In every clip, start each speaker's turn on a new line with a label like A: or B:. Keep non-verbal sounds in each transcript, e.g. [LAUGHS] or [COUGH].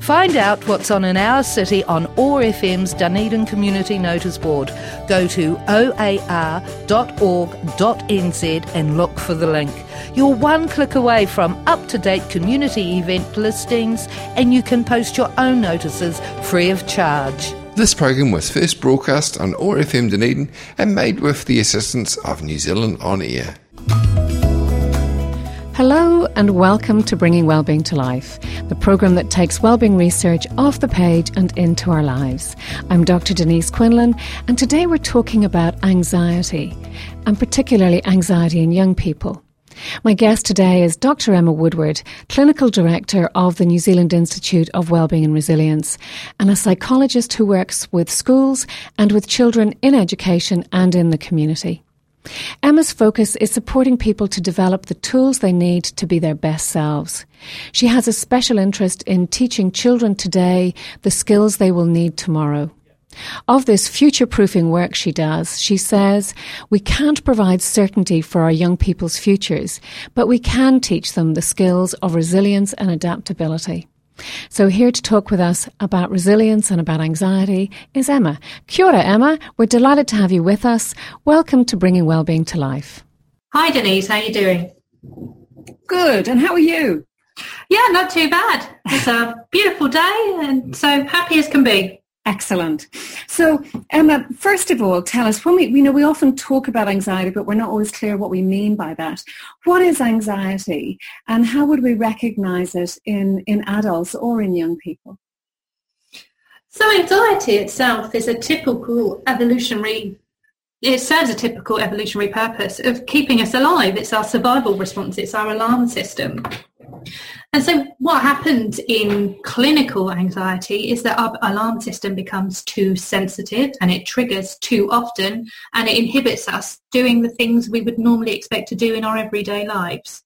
A: Find out what's on in our city on OAR FM's Dunedin Community Notice Board. Go to oar.org.nz and look for the link. You're one click away from up to date community event listings, and you can post your own notices free of charge.
B: This program was first broadcast on OAR FM Dunedin and made with the assistance of New Zealand On Air.
C: Hello and welcome to Bringing Wellbeing to Life, the program that takes wellbeing research off the page and into our lives. I'm Dr. Denise Quinlan, and today we're talking about anxiety, and particularly anxiety in young people. My guest today is Dr. Emma Woodward, Clinical Director of the New Zealand Institute of Wellbeing and Resilience, and a psychologist who works with schools and with children in education and in the community. Emma's focus is supporting people to develop the tools they need to be their best selves. She has a special interest in teaching children today the skills they will need tomorrow. Of this future proofing work she does, she says, we can't provide certainty for our young people's futures, but we can teach them the skills of resilience and adaptability. So here to talk with us about resilience and about anxiety is Emma. Kia ora, Emma. We're delighted to have you with us. Welcome to Bringing Wellbeing to Life.
D: Hi, Denise. How are you doing?
C: Good. And how are you?
D: Yeah, not too bad. It's a beautiful day and so happy as can be.
C: Excellent. So, Emma, first of all, tell us when we, you know we often talk about anxiety, but we're not always clear what we mean by that. What is anxiety, and how would we recognise it in in adults or in young people?
D: So, anxiety itself is a typical evolutionary. It serves a typical evolutionary purpose of keeping us alive. It's our survival response. It's our alarm system. And so what happens in clinical anxiety is that our alarm system becomes too sensitive and it triggers too often and it inhibits us doing the things we would normally expect to do in our everyday lives.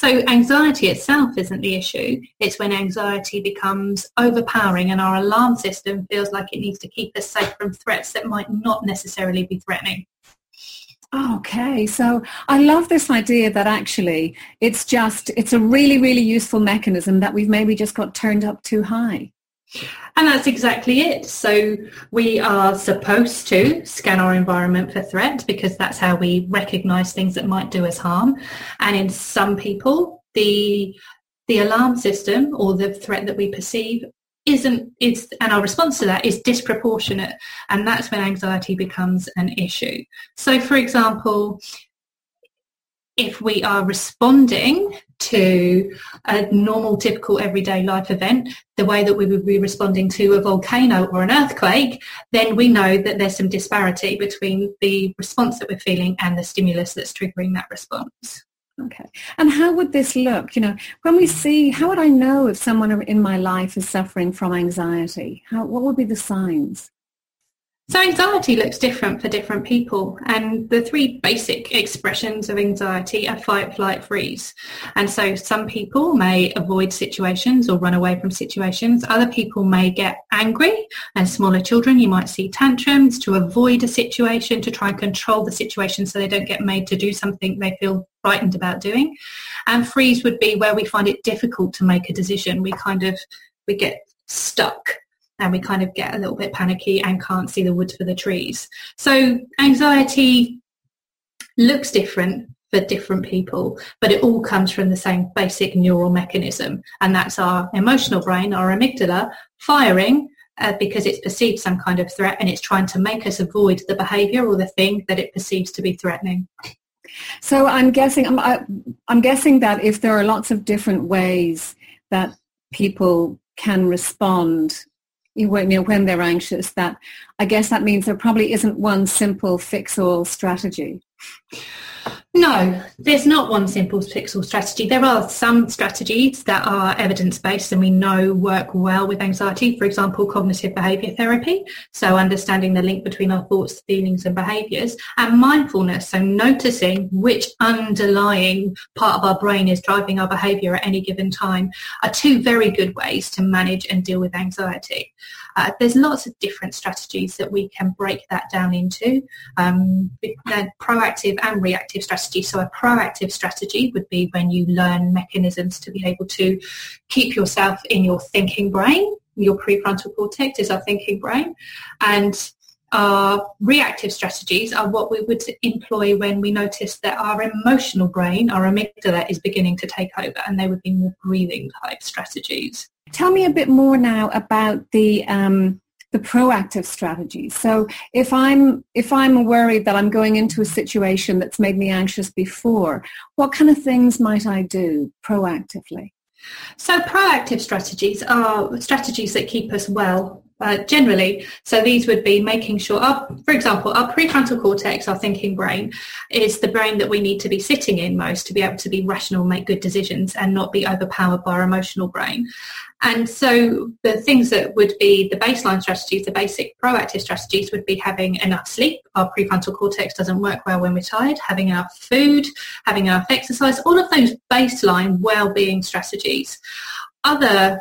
D: So anxiety itself isn't the issue. It's when anxiety becomes overpowering and our alarm system feels like it needs to keep us safe from threats that might not necessarily be threatening.
C: Okay, so I love this idea that actually it's just, it's a really, really useful mechanism that we've maybe just got turned up too high.
D: And that's exactly it. So we are supposed to scan our environment for threat because that's how we recognize things that might do us harm. And in some people, the the alarm system or the threat that we perceive isn't it's and our response to that is disproportionate and that's when anxiety becomes an issue so for example if we are responding to a normal typical everyday life event the way that we would be responding to a volcano or an earthquake then we know that there's some disparity between the response that we're feeling and the stimulus that's triggering that response
C: Okay. And how would this look? You know, when we see, how would I know if someone in my life is suffering from anxiety? How, what would be the signs?
D: So anxiety looks different for different people and the three basic expressions of anxiety are fight, flight, freeze. And so some people may avoid situations or run away from situations. Other people may get angry and smaller children you might see tantrums to avoid a situation to try and control the situation so they don't get made to do something they feel frightened about doing. And freeze would be where we find it difficult to make a decision. We kind of, we get stuck and we kind of get a little bit panicky and can't see the wood for the trees. So anxiety looks different for different people, but it all comes from the same basic neural mechanism, and that's our emotional brain, our amygdala, firing uh, because it's perceived some kind of threat and it's trying to make us avoid the behavior or the thing that it perceives to be threatening.
C: So I'm guessing I'm, I, i am guessing that if there are lots of different ways that people can respond when, you know, when they're anxious, that I guess that means there probably isn't one simple fix-all strategy.
D: No, there's not one simple fix-all strategy. There are some strategies that are evidence-based and we know work well with anxiety. For example, cognitive behaviour therapy, so understanding the link between our thoughts, feelings and behaviours, and mindfulness, so noticing which underlying part of our brain is driving our behaviour at any given time, are two very good ways to manage and deal with anxiety. Uh, there's lots of different strategies that we can break that down into. Um, proactive proactive and reactive strategies. So a proactive strategy would be when you learn mechanisms to be able to keep yourself in your thinking brain. Your prefrontal cortex is our thinking brain. And our reactive strategies are what we would employ when we notice that our emotional brain, our amygdala, is beginning to take over, and they would be more breathing type strategies.
C: Tell me a bit more now about the um, the proactive strategies. So if I'm if I'm worried that I'm going into a situation that's made me anxious before, what kind of things might I do proactively?
D: So proactive strategies are strategies that keep us well uh, generally. So these would be making sure, our, for example, our prefrontal cortex, our thinking brain, is the brain that we need to be sitting in most to be able to be rational, make good decisions and not be overpowered by our emotional brain. And so the things that would be the baseline strategies, the basic proactive strategies would be having enough sleep. Our prefrontal cortex doesn't work well when we're tired. Having enough food, having enough exercise, all of those baseline well-being strategies. Other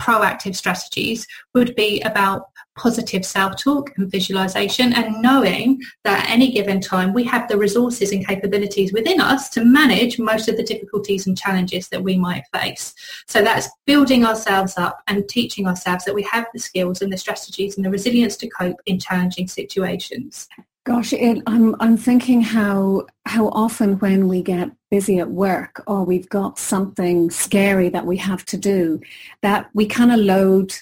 D: proactive strategies would be about positive self-talk and visualization and knowing that at any given time we have the resources and capabilities within us to manage most of the difficulties and challenges that we might face. So that's building ourselves up and teaching ourselves that we have the skills and the strategies and the resilience to cope in challenging situations.
C: Gosh, it, I'm I'm thinking how how often when we get busy at work or we've got something scary that we have to do, that we kind of load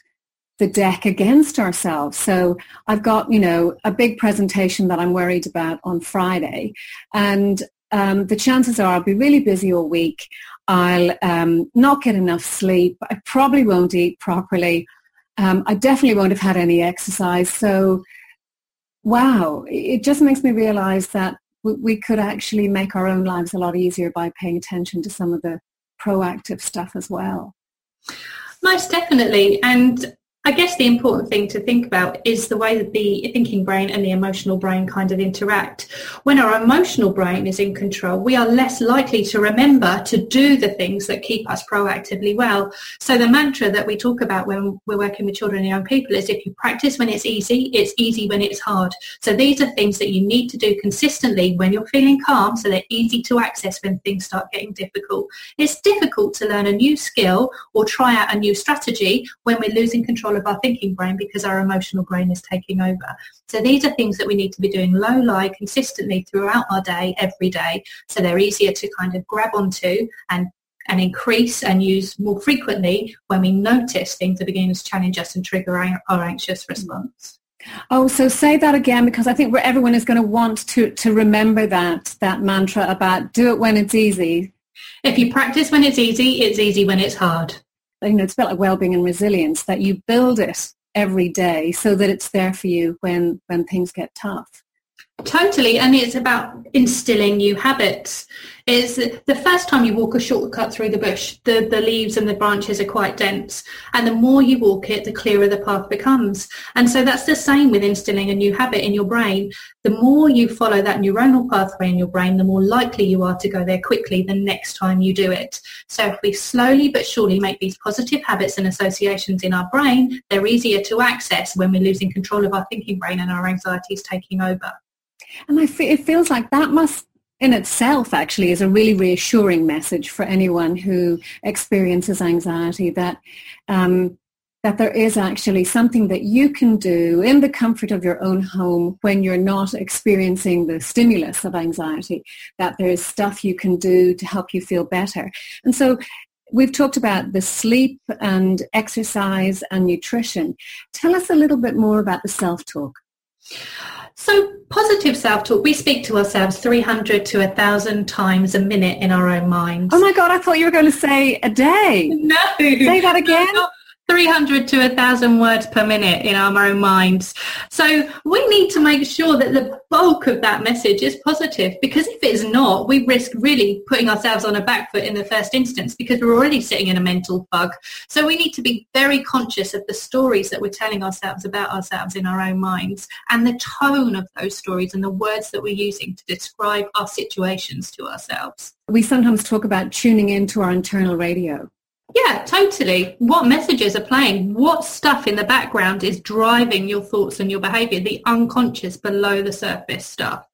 C: the deck against ourselves. So I've got you know a big presentation that I'm worried about on Friday, and um, the chances are I'll be really busy all week. I'll um, not get enough sleep. I probably won't eat properly. Um, I definitely won't have had any exercise. So wow, it just makes me realize that we could actually make our own lives a lot easier by paying attention to some of the proactive stuff as well.
D: Most definitely. And I guess the important thing to think about is the way that the thinking brain and the emotional brain kind of interact. When our emotional brain is in control, we are less likely to remember to do the things that keep us proactively well. So the mantra that we talk about when we're working with children and young people is if you practice when it's easy, it's easy when it's hard. So these are things that you need to do consistently when you're feeling calm so they're easy to access when things start getting difficult. It's difficult to learn a new skill or try out a new strategy when we're losing control of our thinking brain because our emotional brain is taking over. So these are things that we need to be doing low lie consistently throughout our day, every day, so they're easier to kind of grab onto and and increase and use more frequently when we notice things are beginning to challenge us and trigger our, our anxious response.
C: Oh, so say that again because I think everyone is going to want to to remember that that mantra about do it when it's easy.
D: If you practice when it's easy, it's easy when it's hard
C: you know, it's a bit like well-being and resilience, that you build it every day so that it's there for you when, when things get tough.
D: Totally, and it's about instilling new habits. Is the first time you walk a shortcut through the bush, the, the leaves and the branches are quite dense, and the more you walk it, the clearer the path becomes. And so that's the same with instilling a new habit in your brain. The more you follow that neuronal pathway in your brain, the more likely you are to go there quickly the next time you do it. So if we slowly but surely make these positive habits and associations in our brain, they're easier to access when we're losing control of our thinking brain and our anxiety is taking over.
C: And it feels like that must in itself actually is a really reassuring message for anyone who experiences anxiety that um, that there is actually something that you can do in the comfort of your own home when you're not experiencing the stimulus of anxiety, that there's stuff you can do to help you feel better. And so we've talked about the sleep and exercise and nutrition. Tell us a little bit more about the self-talk.
D: So positive self-talk, we speak to ourselves 300 to 1,000 times a minute in our own minds.
C: Oh my God, I thought you were going to say a day. [LAUGHS]
D: No.
C: Say that again. No,
D: 300 to 1,000 words per minute in our own minds. So we need to make sure that the bulk of that message is positive because if it's not, we risk really putting ourselves on a back foot in the first instance because we're already sitting in a mental fog. So we need to be very conscious of the stories that we're telling ourselves about ourselves in our own minds and the tone of those stories and the words that we're using to describe our situations to ourselves.
C: We sometimes talk about tuning into our internal radio
D: yeah, totally. What messages are playing? What stuff in the background is driving your thoughts and your behavior? The unconscious below the surface stuff.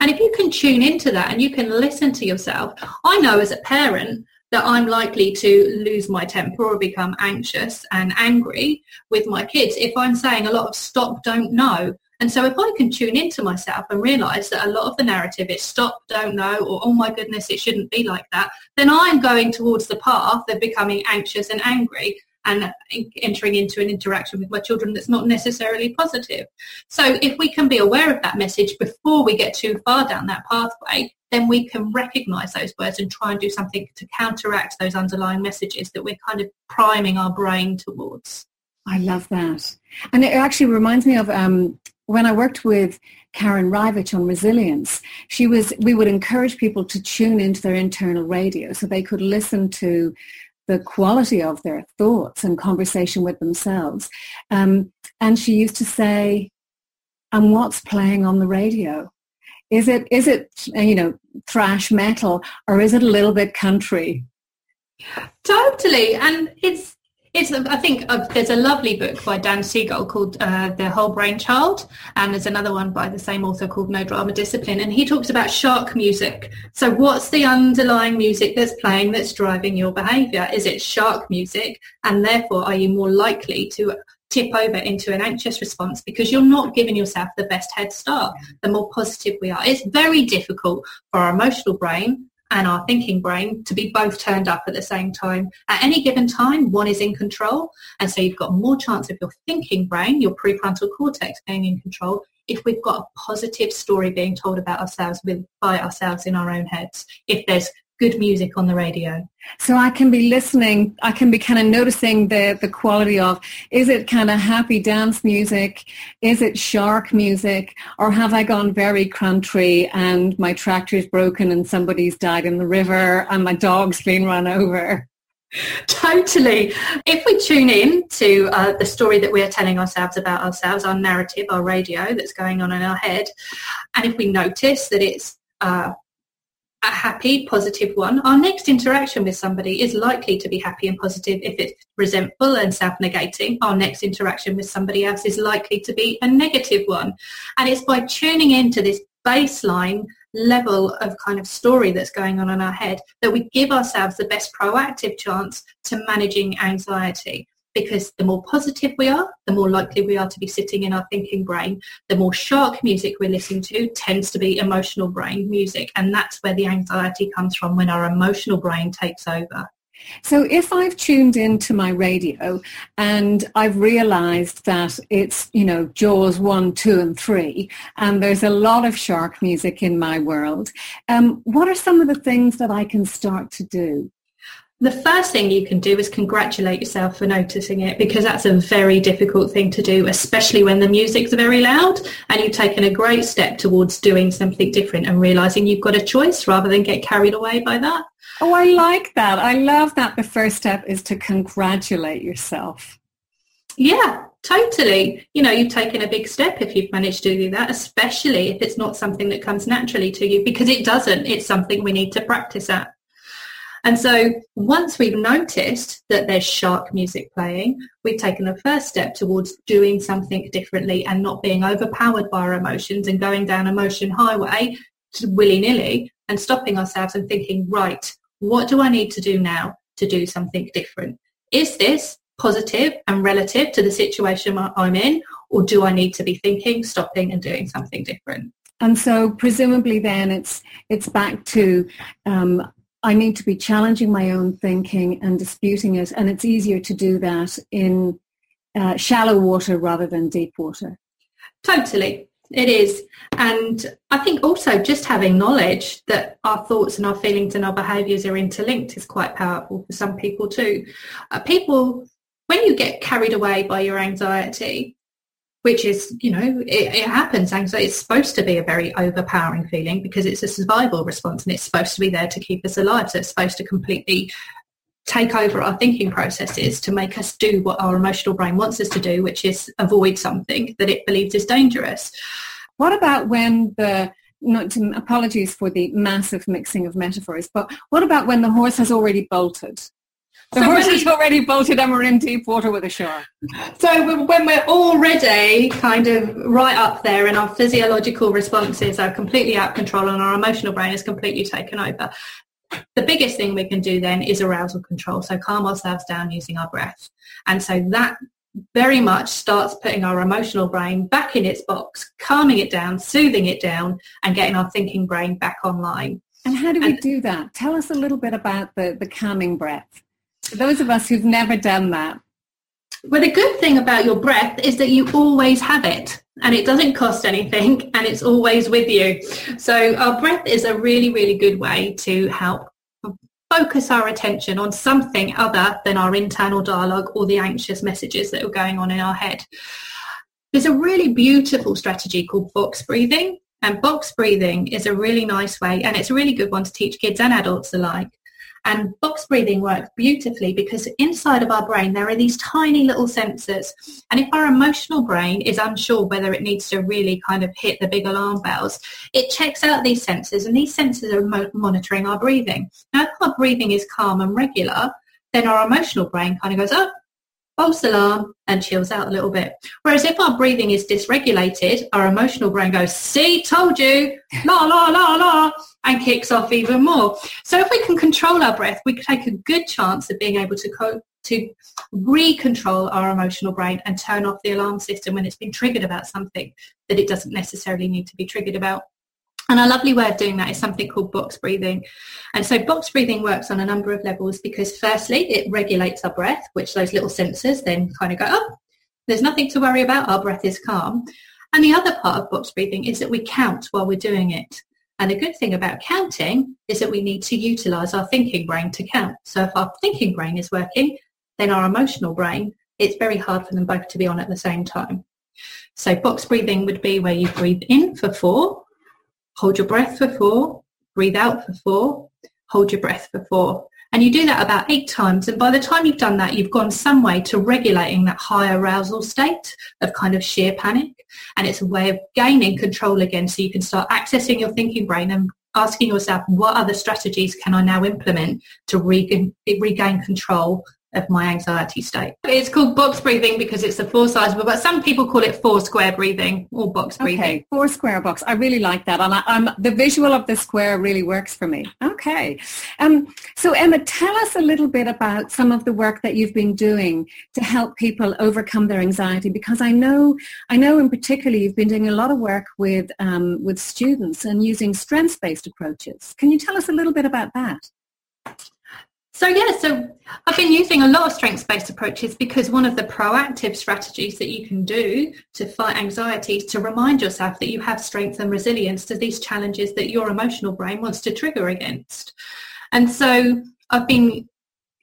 D: And if you can tune into that and you can listen to yourself, I know as a parent that I'm likely to lose my temper or become anxious and angry with my kids if I'm saying a lot of stop, don't know. And so if I can tune into myself and realize that a lot of the narrative is stop, don't know, or oh my goodness, it shouldn't be like that, then I'm going towards the path of becoming anxious and angry and entering into an interaction with my children that's not necessarily positive. So if we can be aware of that message before we get too far down that pathway, then we can recognize those words and try and do something to counteract those underlying messages that we're kind of priming our brain towards.
C: I love that. And it actually reminds me of um, when I worked with Karen Reivich on resilience, she was, we would encourage people to tune into their internal radio so they could listen to the quality of their thoughts and conversation with themselves. Um, and she used to say, and what's playing on the radio? Is it, is it, you know, thrash metal or is it a little bit country?
D: Totally. And it's, it's, I think uh, there's a lovely book by Dan Siegel called uh, The Whole Brain Child, and there's another one by the same author called No Drama Discipline, and he talks about shark music. So what's the underlying music that's playing that's driving your behaviour? Is it shark music, and therefore are you more likely to tip over into an anxious response because you're not giving yourself the best head start the more positive we are. It's very difficult for our emotional brain and our thinking brain to be both turned up at the same time. At any given time, one is in control. And so you've got more chance of your thinking brain, your prefrontal cortex being in control if we've got a positive story being told about ourselves by ourselves in our own heads. If there's good music on the radio.
C: So I can be listening, I can be kind of noticing the, the quality of, is it kind of happy dance music? Is it shark music? Or have I gone very country and my tractor's broken and somebody's died in the river and my dog's been run over? [LAUGHS]
D: Totally. If we tune in to uh, the story that we are telling ourselves about ourselves, our narrative, our radio that's going on in our head, and if we notice that it's uh, a happy, positive one, our next interaction with somebody is likely to be happy and positive. If it's resentful and self-negating, our next interaction with somebody else is likely to be a negative one. And it's by tuning into this baseline level of kind of story that's going on in our head that we give ourselves the best proactive chance to managing anxiety because the more positive we are, the more likely we are to be sitting in our thinking brain. The more shark music we're listening to tends to be emotional brain music. And that's where the anxiety comes from when our emotional brain takes over.
C: So if I've tuned into my radio and I've realized that it's, you know, Jaws 1, 2 and 3 and there's a lot of shark music in my world, um, what are some of the things that I can start to do?
D: The first thing you can do is congratulate yourself for noticing it because that's a very difficult thing to do, especially when the music's very loud and you've taken a great step towards doing something different and realizing you've got a choice rather than get carried away by that.
C: Oh, I like that. I love that the first step is to congratulate yourself.
D: Yeah, totally. You know, you've taken a big step if you've managed to do that, especially if it's not something that comes naturally to you because it doesn't. It's something we need to practice at. And so once we've noticed that there's shark music playing, we've taken the first step towards doing something differently and not being overpowered by our emotions and going down emotion highway willy-nilly and stopping ourselves and thinking, right, what do I need to do now to do something different? Is this positive and relative to the situation I'm in, or do I need to be thinking, stopping and doing something different?
C: And so presumably then it's it's back to um, I need to be challenging my own thinking and disputing it. And it's easier to do that in uh, shallow water rather than deep water.
D: Totally. It is. And I think also just having knowledge that our thoughts and our feelings and our behaviours are interlinked is quite powerful for some people too. Uh, people, when you get carried away by your anxiety, which is, you know, it, it happens. Anxiety is supposed to be a very overpowering feeling because it's a survival response and it's supposed to be there to keep us alive. So it's supposed to completely take over our thinking processes to make us do what our emotional brain wants us to do, which is avoid something that it believes is dangerous.
C: What about when the not to, apologies for the massive mixing of metaphors, but what about when the horse has already bolted? The so horse is already bolted and we're in deep water with a shark.
D: So when we're already kind of right up there and our physiological responses are completely out of control and our emotional brain is completely taken over, the biggest thing we can do then is arousal control. So calm ourselves down using our breath. And so that very much starts putting our emotional brain back in its box, calming it down, soothing it down, and getting our thinking brain back online.
C: And how do we and, do that? Tell us a little bit about the, the calming breath. Those of us who've never done that.
D: Well, the good thing about your breath is that you always have it and it doesn't cost anything [LAUGHS] and it's always with you. So our breath is a really, really good way to help focus our attention on something other than our internal dialogue or the anxious messages that are going on in our head. There's a really beautiful strategy called box breathing and box breathing is a really nice way and it's a really good one to teach kids and adults alike and box breathing works beautifully because inside of our brain there are these tiny little sensors. And if our emotional brain is unsure whether it needs to really kind of hit the big alarm bells, it checks out these sensors and these sensors are mo- monitoring our breathing. Now if our breathing is calm and regular, then our emotional brain kind of goes, oh, false alarm and chills out a little bit. Whereas if our breathing is dysregulated, our emotional brain goes, see, told you, la, la, la, la, and kicks off even more. So if we can control our breath, we take a good chance of being able to co- to recontrol our emotional brain and turn off the alarm system when it's been triggered about something that it doesn't necessarily need to be triggered about. And a lovely way of doing that is something called box breathing. And so box breathing works on a number of levels because firstly, it regulates our breath, which those little sensors then kind of go, oh, there's nothing to worry about. Our breath is calm. And the other part of box breathing is that we count while we're doing it. And the good thing about counting is that we need to utilize our thinking brain to count. So if our thinking brain is working, then our emotional brain, it's very hard for them both to be on at the same time. So box breathing would be where you breathe in for four, hold your breath for four, breathe out for four, hold your breath for four. And you do that about eight times. And by the time you've done that, you've gone some way to regulating that high arousal state of kind of sheer panic. And it's a way of gaining control again. So you can start accessing your thinking brain and asking yourself, what other strategies can I now implement to regain, regain control of my anxiety state. It's called box breathing because it's a four size, but some people call it four square breathing or box breathing.
C: Okay, four square box. I really like that. And I, I'm, the visual of the square really works for me. Okay. Um, so Emma, tell us a little bit about some of the work that you've been doing to help people overcome their anxiety because I know, I know in particular you've been doing a lot of work with, um, with students and using strengths-based approaches. Can you tell us a little bit about that?
D: So yeah, so I've been using a lot of strengths-based approaches because one of the proactive strategies that you can do to fight anxiety is to remind yourself that you have strength and resilience to these challenges that your emotional brain wants to trigger against. And so I've been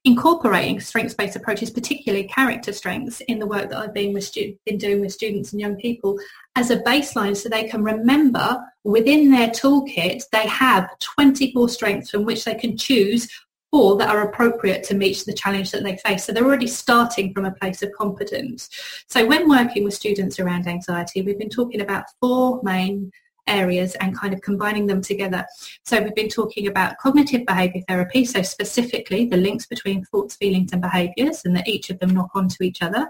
D: incorporating strengths-based approaches, particularly character strengths, in the work that I've been, stu- been doing with students and young people as a baseline so they can remember within their toolkit they have 24 strengths from which they can choose or that are appropriate to meet the challenge that they face. So they're already starting from a place of competence. So when working with students around anxiety, we've been talking about four main areas and kind of combining them together. So we've been talking about cognitive behaviour therapy, so specifically the links between thoughts, feelings and behaviours and that each of them knock onto each other.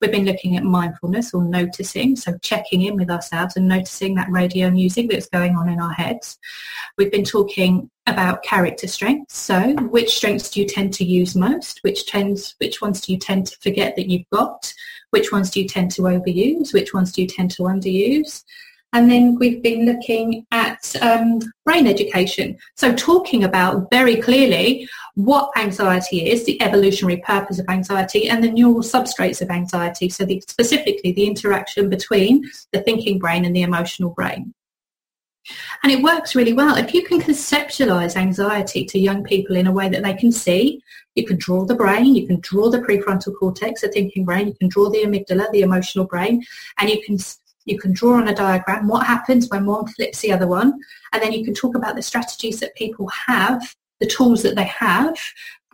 D: We've been looking at mindfulness or noticing, so checking in with ourselves and noticing that radio music that's going on in our heads. We've been talking about character strengths. So which strengths do you tend to use most? Which tends, which ones do you tend to forget that you've got? Which ones do you tend to overuse? Which ones do you tend to underuse? And then we've been looking at um, brain education. So talking about very clearly what anxiety is, the evolutionary purpose of anxiety, and the neural substrates of anxiety. So the, specifically the interaction between the thinking brain and the emotional brain. And it works really well. If you can conceptualize anxiety to young people in a way that they can see, you can draw the brain, you can draw the prefrontal cortex, the thinking brain, you can draw the amygdala, the emotional brain, and you can you can draw on a diagram what happens when one flips the other one, and then you can talk about the strategies that people have, the tools that they have.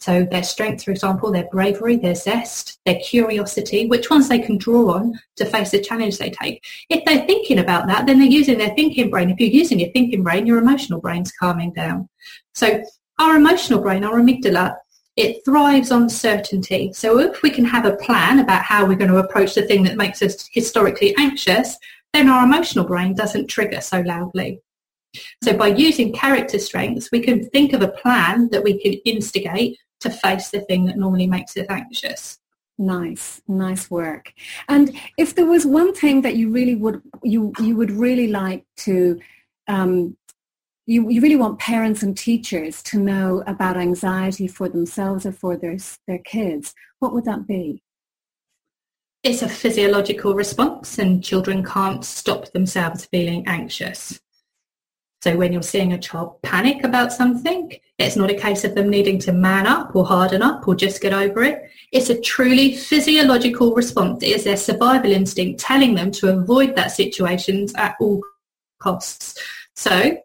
D: So their strength, for example, their bravery, their zest, their curiosity, which ones they can draw on to face the challenge they take. If they're thinking about that, then they're using their thinking brain. If you're using your thinking brain, your emotional brain's calming down. So our emotional brain, our amygdala, it thrives on certainty. So if we can have a plan about how we're going to approach the thing that makes us historically anxious, then our emotional brain doesn't trigger so loudly. So by using character strengths, we can think of a plan that we can instigate to face the thing that normally makes us anxious.
C: Nice, nice work. And if there was one thing that you really would you you would really like to um, you, you really want parents and teachers to know about anxiety for themselves or for their their kids, what would that be?
D: It's a physiological response and children can't stop themselves feeling anxious. So when you're seeing a child panic about something, it's not a case of them needing to man up or harden up or just get over it. It's a truly physiological response. It is their survival instinct telling them to avoid that situation at all costs. So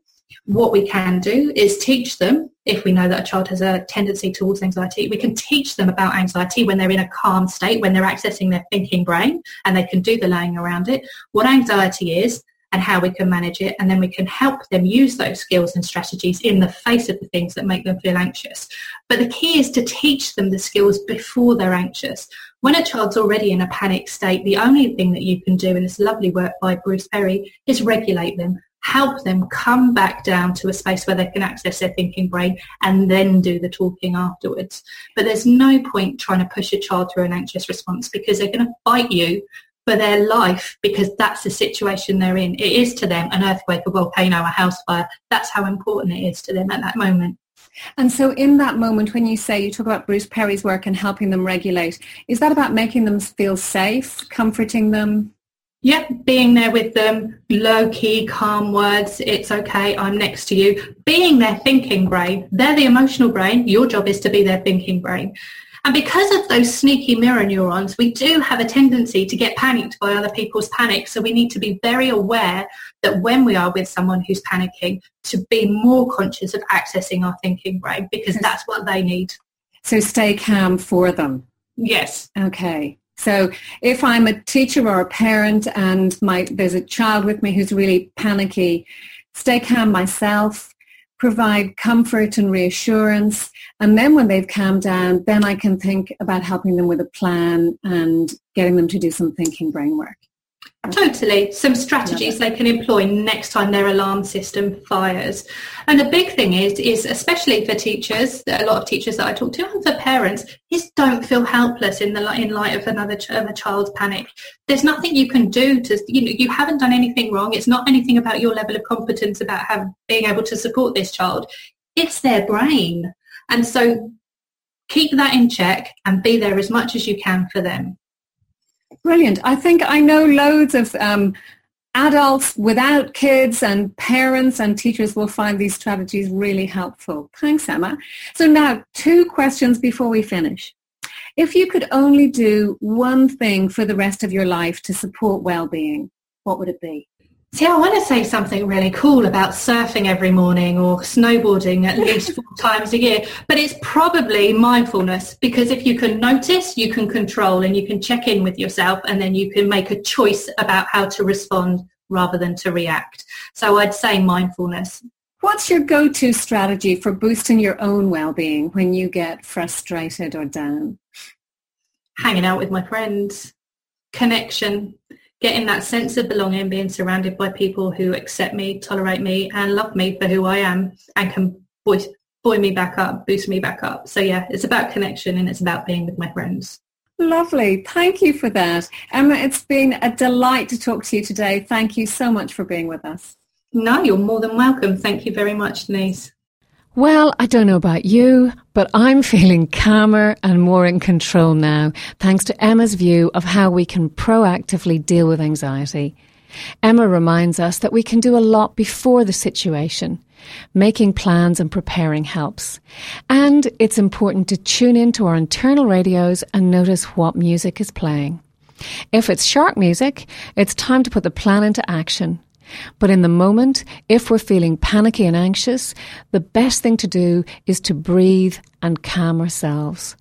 D: what we can do is teach them, if we know that a child has a tendency towards anxiety, we can teach them about anxiety when they're in a calm state, when they're accessing their thinking brain and they can do the laying around it, what anxiety is, and how we can manage it. And then we can help them use those skills and strategies in the face of the things that make them feel anxious. But the key is to teach them the skills before they're anxious. When a child's already in a panic state, the only thing that you can do, in this lovely work by Bruce Perry, is regulate them. Help them come back down to a space where they can access their thinking brain and then do the talking afterwards. But there's no point trying to push a child through an anxious response because they're going to fight you for their life because that's the situation they're in. It is to them an earthquake, a volcano, a house fire. That's how important it is to them at that moment.
C: And so in that moment when you say you talk about Bruce Perry's work and helping them regulate, is that about making them feel safe, comforting them?
D: Yeah, being there with them, low key, calm words, it's okay, I'm next to you. Being their thinking brain. They're the emotional brain. Your job is to be their thinking brain. And because of those sneaky mirror neurons, we do have a tendency to get panicked by other people's panic. So we need to be very aware that when we are with someone who's panicking, to be more conscious of accessing our thinking brain because that's what they need.
C: So stay calm for them.
D: Yes.
C: Okay. So if I'm a teacher or a parent and my there's a child with me who's really panicky, stay calm myself, provide comfort and reassurance. And then when they've calmed down, then I can think about helping them with a plan and getting them to do some thinking brain work.
D: Totally. Some strategies they can employ next time their alarm system fires. And the big thing is, is especially for teachers, a lot of teachers that I talk to and for parents, is don't feel helpless in the in light of another of a child's panic. There's nothing you can do to, you know, you haven't done anything wrong. It's not anything about your level of competence about have, being able to support this child. It's their brain. And so keep that in check and be there as much as you can for them.
C: Brilliant. I think I know loads of um, adults without kids and parents and teachers will find these strategies really helpful. Thanks, Emma. So now, two questions before we finish. If you could only do one thing for the rest of your life to support well-being, what would it be?
D: See, I want to say something really cool about surfing every morning or snowboarding at least four [LAUGHS] times a year, but it's probably mindfulness because if you can notice, you can control and you can check in with yourself and then you can make a choice about how to respond rather than to react. So I'd say mindfulness.
C: What's your go-to strategy for boosting your own well-being when you get frustrated or down?
D: Hanging out with my friends, connection, getting that sense of belonging, being surrounded by people who accept me, tolerate me, and love me for who I am, and can buoy, buoy me back up, boost me back up. So yeah, it's about connection and it's about being with my friends.
C: Lovely. Thank you for that. Emma, it's been a delight to talk to you today. Thank you so much for being with us.
D: No, you're more than welcome. Thank you very much, Denise.
C: Well, I don't know about you, but I'm feeling calmer and more in control now, thanks to Emma's view of how we can proactively deal with anxiety. Emma reminds us that we can do a lot before the situation. Making plans and preparing helps. And it's important to tune into our internal radios and notice what music is playing. If it's shark music, it's time to put the plan into action. But in the moment, if we're feeling panicky and anxious, the best thing to do is to breathe and calm ourselves.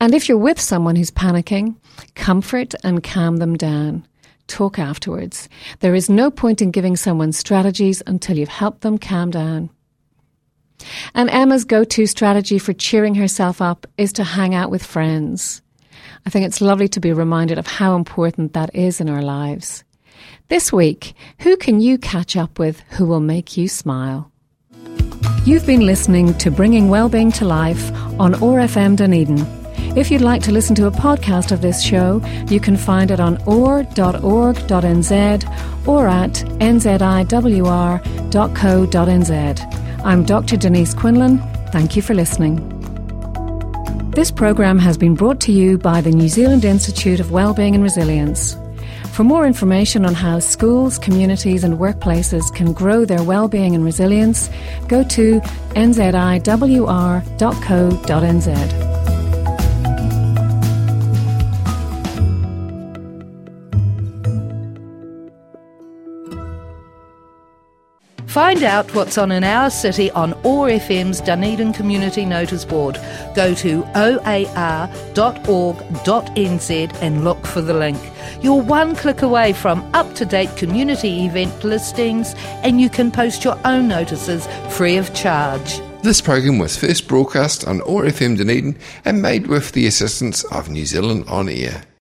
C: And if you're with someone who's panicking, comfort and calm them down. Talk afterwards. There is no point in giving someone strategies until you've helped them calm down. And Emma's go to strategy for cheering herself up is to hang out with friends. I think it's lovely to be reminded of how important that is in our lives. This week, who can you catch up with who will make you smile? You've been listening to Bringing Wellbeing to Life on OAR FM Dunedin. If you'd like to listen to a podcast of this show, you can find it on oar.org.nz or at nziwr.co.nz. I'm Dr. Denise Quinlan. Thank you for listening. This program has been brought to you by the New Zealand Institute of Wellbeing and Resilience. For more information on how schools, communities, and workplaces can grow their well-being and resilience, go to nziwr.co.nz.
A: Find out what's on in our city on OAR FM's Dunedin Community Notice Board. Go to oar.org.nz and look for the link. You're one click away from up to date community event listings, and you can post your own notices free of charge.
B: This program was first broadcast on OAR FM Dunedin and made with the assistance of New Zealand On Air.